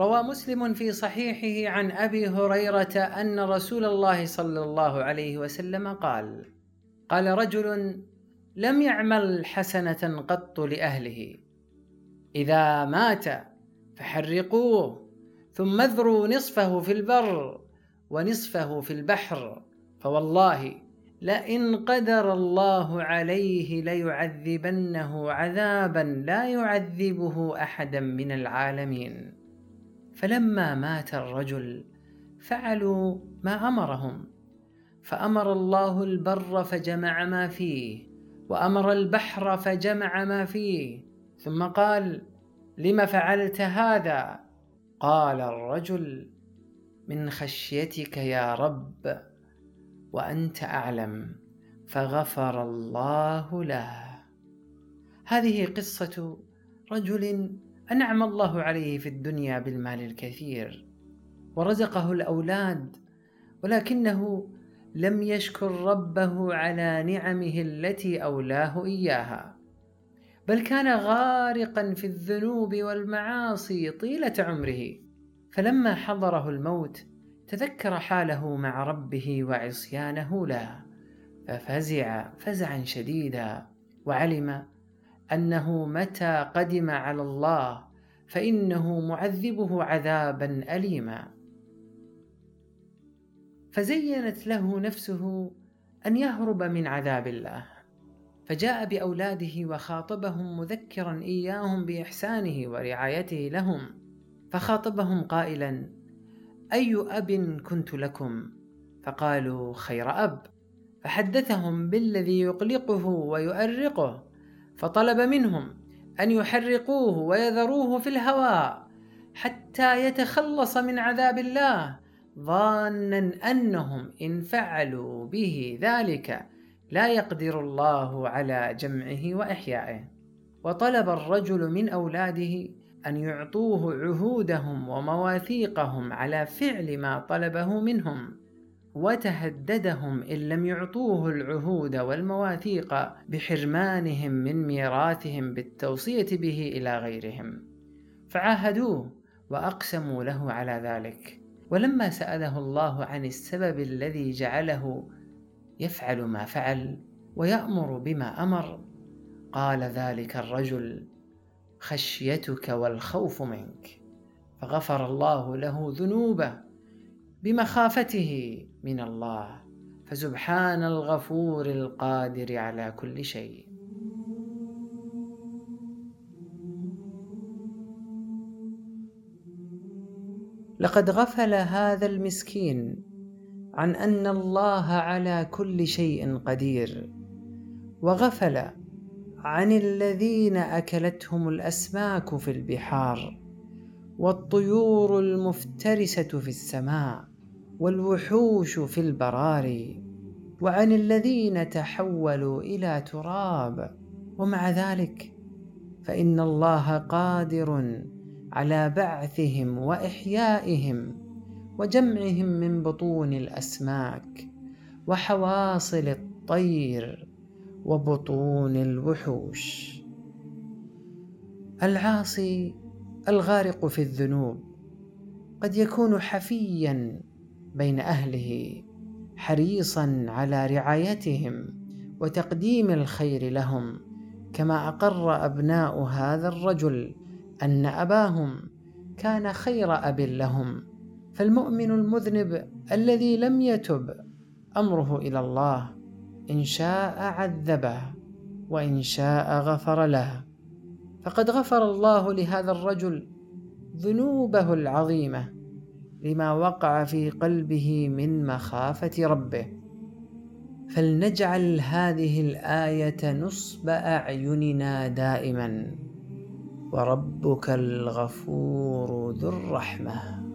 روى مسلم في صحيحه عن أبي هريرة أن رسول الله صلى الله عليه وسلم قال قال رجل لم يعمل حسنة قط لأهله. إذا مات فحرقوه ثم اذروا نصفه في البر ونصفه في البحر. فوالله لئن قدر الله عليه ليعذبنه عذابا لا يعذبه احدا من العالمين. فلما مات الرجل فعلوا ما أمرهم فأمر الله البر فجمع ما فيه وأمر البحر فجمع ما فيه ثم قال لم فعلت هذا؟ قال الرجل من خشيتك يا رب وأنت أعلم فغفر الله له. هذه قصة رجل أنعم الله عليه في الدنيا بالمال الكثير ورزقه الأولاد ولكنه لم يشكر ربه على نعمه التي أولاه إياها. بل كان غارقا في الذنوب والمعاصي طيلة عمره. فلما حضره الموت تذكر حاله مع ربه وعصيانه له ففزع فزعا شديدا وعلم أنه متى قدم على الله فإنه معذبه عذابا اليما. فزينت له نفسه أن يهرب من عذاب الله. فجاء بأولاده وخاطبهم مذكرا إياهم بإحسانه ورعايته لهم. فخاطبهم قائلا أي أب كنت لكم؟ فقالوا خير أب. فحدثهم بالذي يقلقه ويؤرقه فطلب منهم أن يحرقوه ويذروه في الهواء حتى يتخلص من عذاب الله ظانا أنهم إن فعلوا به ذلك لا يقدر الله على جمعه وإحيائه. وطلب الرجل من أولاده أن يعطوه عهودهم ومواثيقهم على فعل ما طلبه منهم. وتهددهم إن لم يعطوه العهود والمواثيق بحرمانهم من ميراثهم بالتوصية به إلى غيرهم. فعاهدوه وأقسموا له على ذلك. ولما سأله الله عن السبب الذي جعله يفعل ما فعل ويأمر بما أمر قال ذلك الرجل خشيتك والخوف منك. فغفر الله له ذنوبه بمخافته من الله. فسبحان الغفور القادر على كل شيء. لقد غفل هذا المسكين عن أن الله على كل شيء قدير وغفل عن الذين أكلتهم الأسماك في البحار والطيور المفترسة في السماء. والوحوش في البراري وعن الذين تحولوا إلى تراب ومع ذلك فإن الله قادر على بعثهم وإحيائهم وجمعهم من بطون الأسماك وحواصل الطير وبطون الوحوش. العاصي الغارق في الذنوب قد يكون حفيا بين أهله حريصا على رعايتهم وتقديم الخير لهم كما أقر أبناء هذا الرجل أن أباهم كان خير أب لهم. فالمؤمن المذنب الذي لم يتب أمره إلى الله إن شاء عذبه وإن شاء غفر له. فقد غفر الله لهذا الرجل ذنوبه العظيمة لما وقع في قلبه من مخافة ربه. فلنجعل هذه الآية نصب أعيننا دائما. وربك الغفور ذو الرحمة.